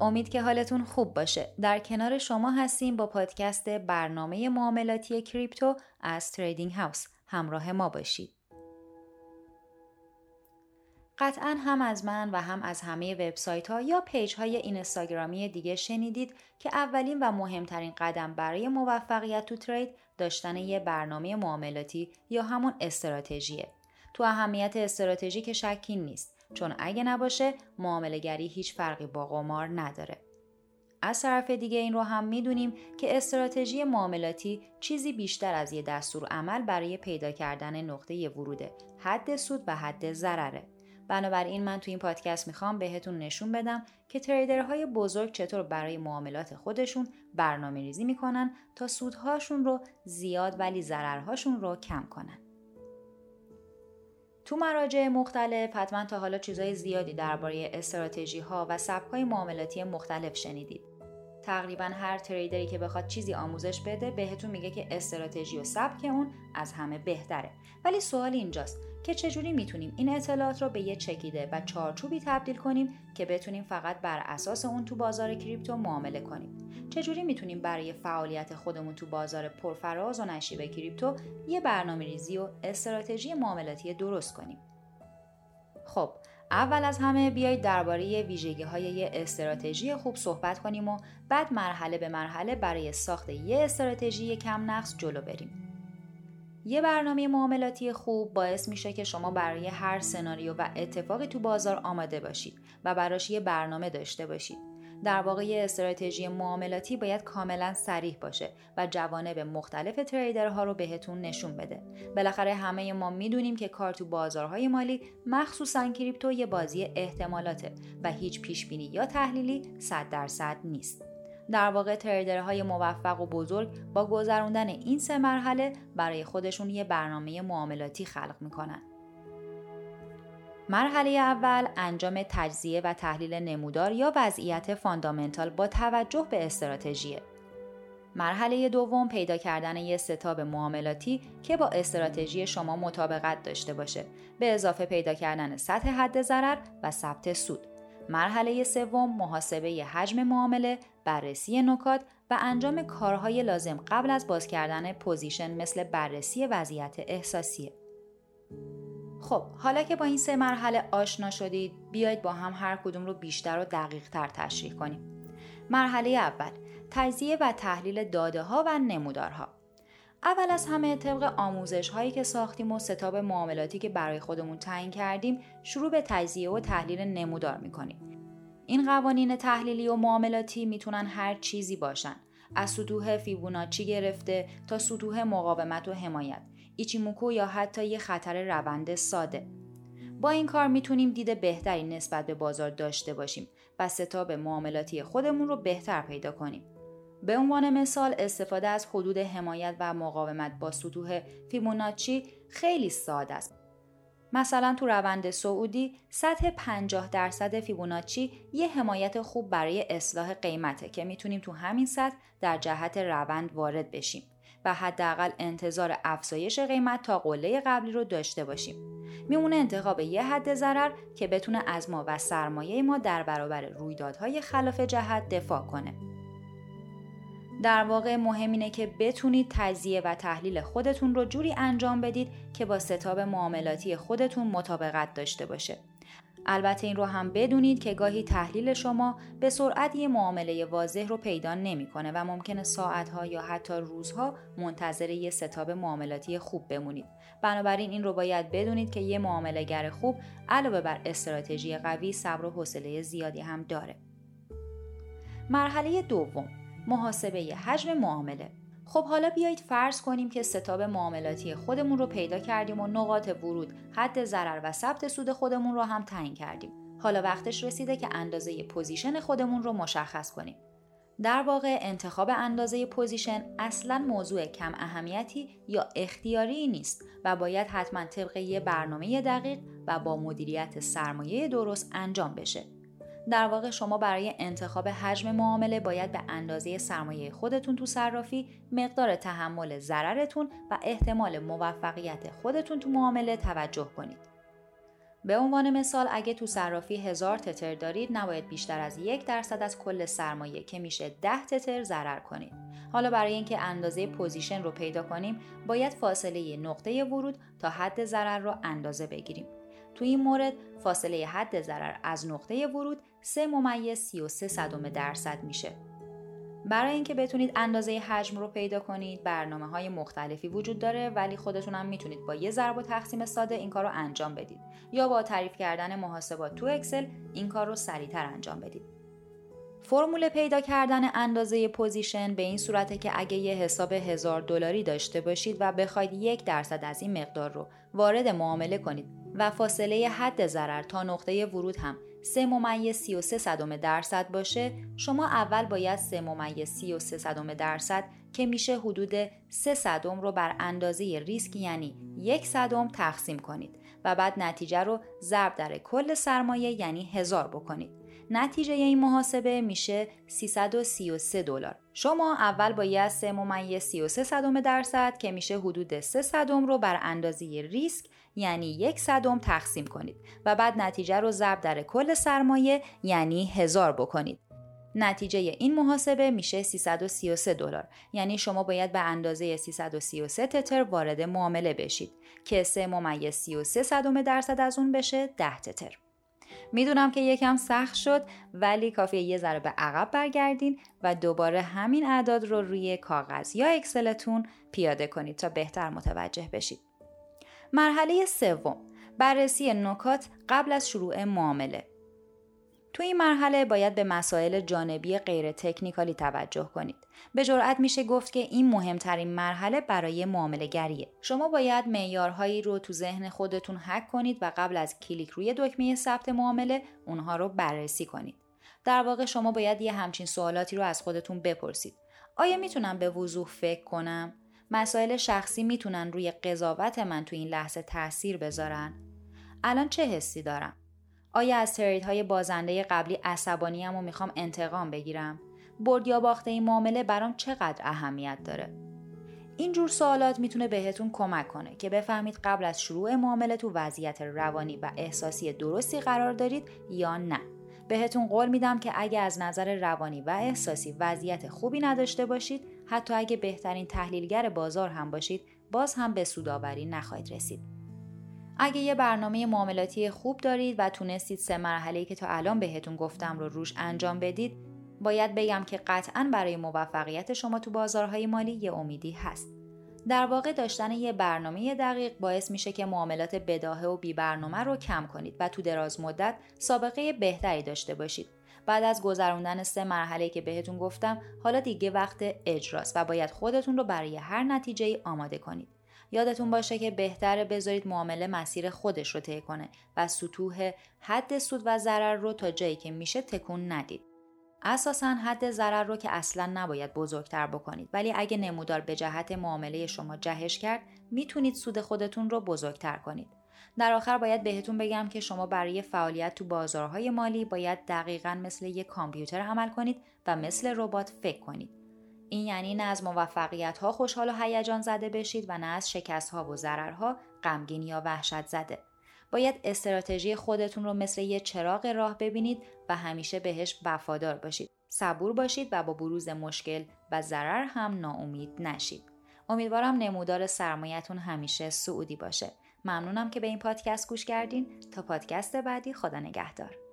امید که حالتون خوب باشه. در کنار شما هستیم با پادکست برنامه معاملاتی کریپتو از تریدینگ هاوس. همراه ما باشید. قطعا هم از من و هم از همه وبسایت ها یا پیج های اینستاگرامی دیگه شنیدید که اولین و مهمترین قدم برای موفقیت تو ترید داشتن یه برنامه معاملاتی یا همون استراتژیه. تو اهمیت استراتژی که شکی نیست. چون اگه نباشه معاملهگری هیچ فرقی با قمار نداره. از طرف دیگه این رو هم می‌دونیم که استراتژی معاملاتی چیزی بیشتر از یه دستور عمل برای پیدا کردن نقطه وروده حد سود و حد ضرره. بنابراین من تو این پادکست می‌خوام بهتون نشون بدم که تریدرهای بزرگ چطور برای معاملات خودشون برنامه ریزی می‌کنن تا سودهاشون رو زیاد ولی ضررهاشون رو کم کنن. تو مراجع مختلف حتما تا حالا چیزای زیادی درباره استراتژی ها و سبک های معاملاتی مختلف شنیدید. تقریبا هر تریدری که بخواد چیزی آموزش بده بهتون میگه که استراتژی و سبک اون از همه بهتره. ولی سوال اینجاست که چجوری می‌تونیم این اطلاعات رو به یه چکیده و چارچوبی تبدیل کنیم که بتونیم فقط بر اساس اون تو بازار کریپتو معامله کنیم چجوری می‌تونیم برای فعالیت خودمون تو بازار پرفراز و نشیب کریپتو یه برنامه ریزی و استراتژی معاملاتی درست کنیم خب اول از همه بیایید درباره ویژگی های یه استراتژی خوب صحبت کنیم و بعد مرحله به مرحله برای ساخت یه استراتژی کم نقص جلو بریم یه برنامه معاملاتی خوب باعث میشه که شما برای هر سناریو و اتفاقی تو بازار آماده باشید و براش یه برنامه داشته باشید. در واقع استراتژی معاملاتی باید کاملا سریح باشه و جوانب مختلف تریدرها رو بهتون نشون بده. بالاخره همه ما می‌دونیم که کار تو بازارهای مالی مخصوصا کریپتو یه بازی احتمالاته و هیچ پیشبینی یا تحلیلی 100 درصد نیست. در واقع تریدرهای موفق و بزرگ با گذروندن این سه مرحله برای خودشون یه برنامه معاملاتی خلق می‌کنن. مرحله اول انجام تجزیه و تحلیل نمودار یا وضعیت فاندامنتال با توجه به استراتژی. مرحله دوم پیدا کردن یک setup معاملاتی که با استراتژی شما مطابقت داشته باشه به اضافه پیدا کردن سطح حد ضرر و ثبت سود. مرحله سوم محاسبه حجم معامله، بررسی نکات و انجام کارهای لازم قبل از باز کردن پوزیشن مثل بررسی وضعیت احساسیه. خب حالا که با این سه مرحله آشنا شدید بیایید با هم هر کدوم رو بیشتر و دقیق تر تشریح کنیم. مرحله اول تجزیه و تحلیل داده ها و نمودارها. اول از همه طبق آموزش هایی که ساختیم و ستاب معاملاتی که برای خودمون تعیین کردیم شروع به تجزیه و تحلیل نمودار می‌کنیم. این قوانین تحلیلی و معاملاتی می‌تونن هر چیزی باشن. از سطوح فیبوناچی گرفته تا سطوح مقاومت و حمایت. ایچیموکو یا حتی یه خطر روند ساده. با این کار می‌تونیم دید بهتری نسبت به بازار داشته باشیم و ستاب معاملاتی خودمون رو بهتر پیدا کنیم. به عنوان مثال استفاده از حدود حمایت و مقاومت با سطوح فیبوناچی خیلی ساده است. مثلا تو روند سعودی سطح 50 درصد فیبوناچی یه حمایت خوب برای اصلاح قیمته که می‌تونیم تو همین سطح در جهت روند وارد بشیم. و حداقل انتظار افزایش قیمت تا قله قبلی رو داشته باشیم. میمونه انتخاب یه حد ضرر که بتونه از ما و سرمایه ما در برابر رویدادهای خلاف جهت دفاع کنه. در واقع مهم اینه که بتونید تجزیه و تحلیل خودتون رو جوری انجام بدید که با ستاب معاملاتی خودتون مطابقت داشته باشه. البته این رو هم بدونید که گاهی تحلیل شما به سرعت یه معامله واضح رو پیدا نمی‌کنه و ممکنه ساعتها یا حتی روزها منتظر یه ستاب معاملاتی خوب بمونید. بنابراین این رو باید بدونید که یه معاملهگر خوب علاوه بر استراتژی قوی صبر و حوصله زیادی هم داره. مرحله دوم محاسبه حجم معامله خب حالا بیایید فرض کنیم که setup معاملاتی خودمون رو پیدا کردیم و نقاط ورود، حد ضرر و ثبت سود خودمون رو هم تعیین کردیم. حالا وقتش رسیده که اندازه position خودمون رو مشخص کنیم. در واقع انتخاب اندازه position اصلا موضوع کم اهمیتی یا اختیاری نیست و باید حتما طبق یه برنامه دقیق و با مدیریت سرمایه درست انجام بشه. در واقع شما برای انتخاب حجم معامله باید به اندازه سرمایه خودتون تو صرافی مقدار تحمل ضررتون و احتمال موفقیت خودتون تو معامله توجه کنید. به عنوان مثال اگه تو صرافی هزار تتر دارید نباید بیشتر از یک درصد از کل سرمایه که میشه ده تتر ضرر کنید. حالا برای اینکه اندازه position رو پیدا کنیم باید فاصله نقطه ورود تا حد ضرر رو اندازه بگیریم. تو این مورد فاصله حد ضرر از نقطه ورود 3 ممیز 33 صدم درصد میشه. برای اینکه بتونید اندازه حجم رو پیدا کنید برنامه های مختلفی وجود داره ولی خودتون هم می‌تونید با یه ضرب و تقسیم ساده این کار رو انجام بدید. یا با تعریف کردن محاسبات تو Excel این کار رو سریعتر انجام بدید. فرمول پیدا کردن اندازه position به این صورته که اگه یه حساب هزار دلاری داشته باشید و بخواید یک درصد از این مقدار رو وارد معامله کنید. و فاصله حد ضرر تا نقطه ورود هم 3 ممیز 33 صدم درصد باشه شما اول باید 3 ممیز 33 صدم درصد که میشه حدود 3 صدم رو بر اندازه ریسک یعنی یک صدم تقسیم کنید و بعد نتیجه رو ضرب در کل سرمایه یعنی هزار بکنید. نتیجه این محاسبه میشه 333 دلار. شما اول باید 3 ممیز 33 صدم درصد که میشه حدود 3 صدم رو بر اندازه ریسک یعنی یک صدم تقسیم کنید و بعد نتیجه رو ضرب در کل سرمایه یعنی هزار بکنید. نتیجه این محاسبه میشه 333 دلار یعنی شما باید به اندازه 333 تتر وارد معامله بشید که 3 ممیز 33 صدم درصد از اون بشه 10 تتر. می‌دونم که یکم سخت شد ولی کافیه یه ذره به عقب برگردین و دوباره همین اعداد رو روی کاغذ یا اکسلتون پیاده کنید تا بهتر متوجه بشید. مرحله سوم بررسی نکات قبل از شروع معامله تو این مرحله باید به مسائل جانبی غیر تکنیکالی توجه کنید. به جرأت میشه گفت که این مهمترین مرحله برای معامله گریه. شما باید معیارهایی رو تو ذهن خودتون حک کنید و قبل از کلیک روی دکمه ثبت معامله اونها رو بررسی کنید. در واقع شما باید یه همچین سوالاتی رو از خودتون بپرسید. آیا می‌تونم به وضوح فکر کنم؟ مسائل شخصی می‌تونن روی قضاوت من تو این لحظه تاثیر بذارن؟ الان چه حسی دارم؟ آیا از های بازنده قبلی عصبانیم و می‌خوام انتقام بگیرم؟ برد یا باخته این معامله برام چقدر اهمیت داره؟ اینجور سوالات می‌تونه بهتون کمک کنه که بفهمید قبل از شروع معامله تو وضعیت روانی و احساسی درستی قرار دارید یا نه. بهتون قول میدم که اگه از نظر روانی و احساسی وضعیت خوبی نداشته باشید حتی اگه بهترین تحلیلگر بازار هم باشید باز هم به سوداوری نخواهید رسید. اگه یه برنامه معاملاتی خوب دارید و تونستید سه مرحله که تا الان بهتون گفتم رو روش انجام بدید باید بگم که قطعا برای موفقیت شما تو بازارهای مالی یه امیدی هست. در واقع داشتن یه برنامه دقیق باعث میشه که معاملات بداهه و بی برنامه رو کم کنید و تو دراز مدت سابقه بهتری داشته باشید. بعد از گذروندن سه مرحله که بهتون گفتم حالا دیگه وقت اجراست و باید خودتون رو برای هر نتیجه آماده کنید. یادتون باشه که بهتره بذارید معامله مسیر خودش رو طی کنه و سطوح حد سود و ضرر رو تا جایی که میشه تکون ندید. اساسا حد ضرر رو که اصلا نباید بزرگتر بکنید ولی اگه نمودار به جهت معامله شما جهش کرد می‌تونید سود خودتون رو بزرگتر کنید. در آخر باید بهتون بگم که شما برای فعالیت تو بازارهای مالی باید دقیقا مثل یک کامپیوتر عمل کنید و مثل ربات فکر کنید. این یعنی نه از موفقیت ها خوشحال و هیجان زده بشید و نه از شکست ها و ضررها غمگین یا وحشت زده. باید استراتژی خودتون رو مثل یه چراغ راه ببینید و همیشه بهش وفادار باشید. صبور باشید و با بروز مشکل و ضرر هم ناامید نشید. امیدوارم نمودار سرمایتون همیشه سعودی باشه. ممنونم که به این پادکست گوش کردین تا پادکست بعدی خدا نگهدار.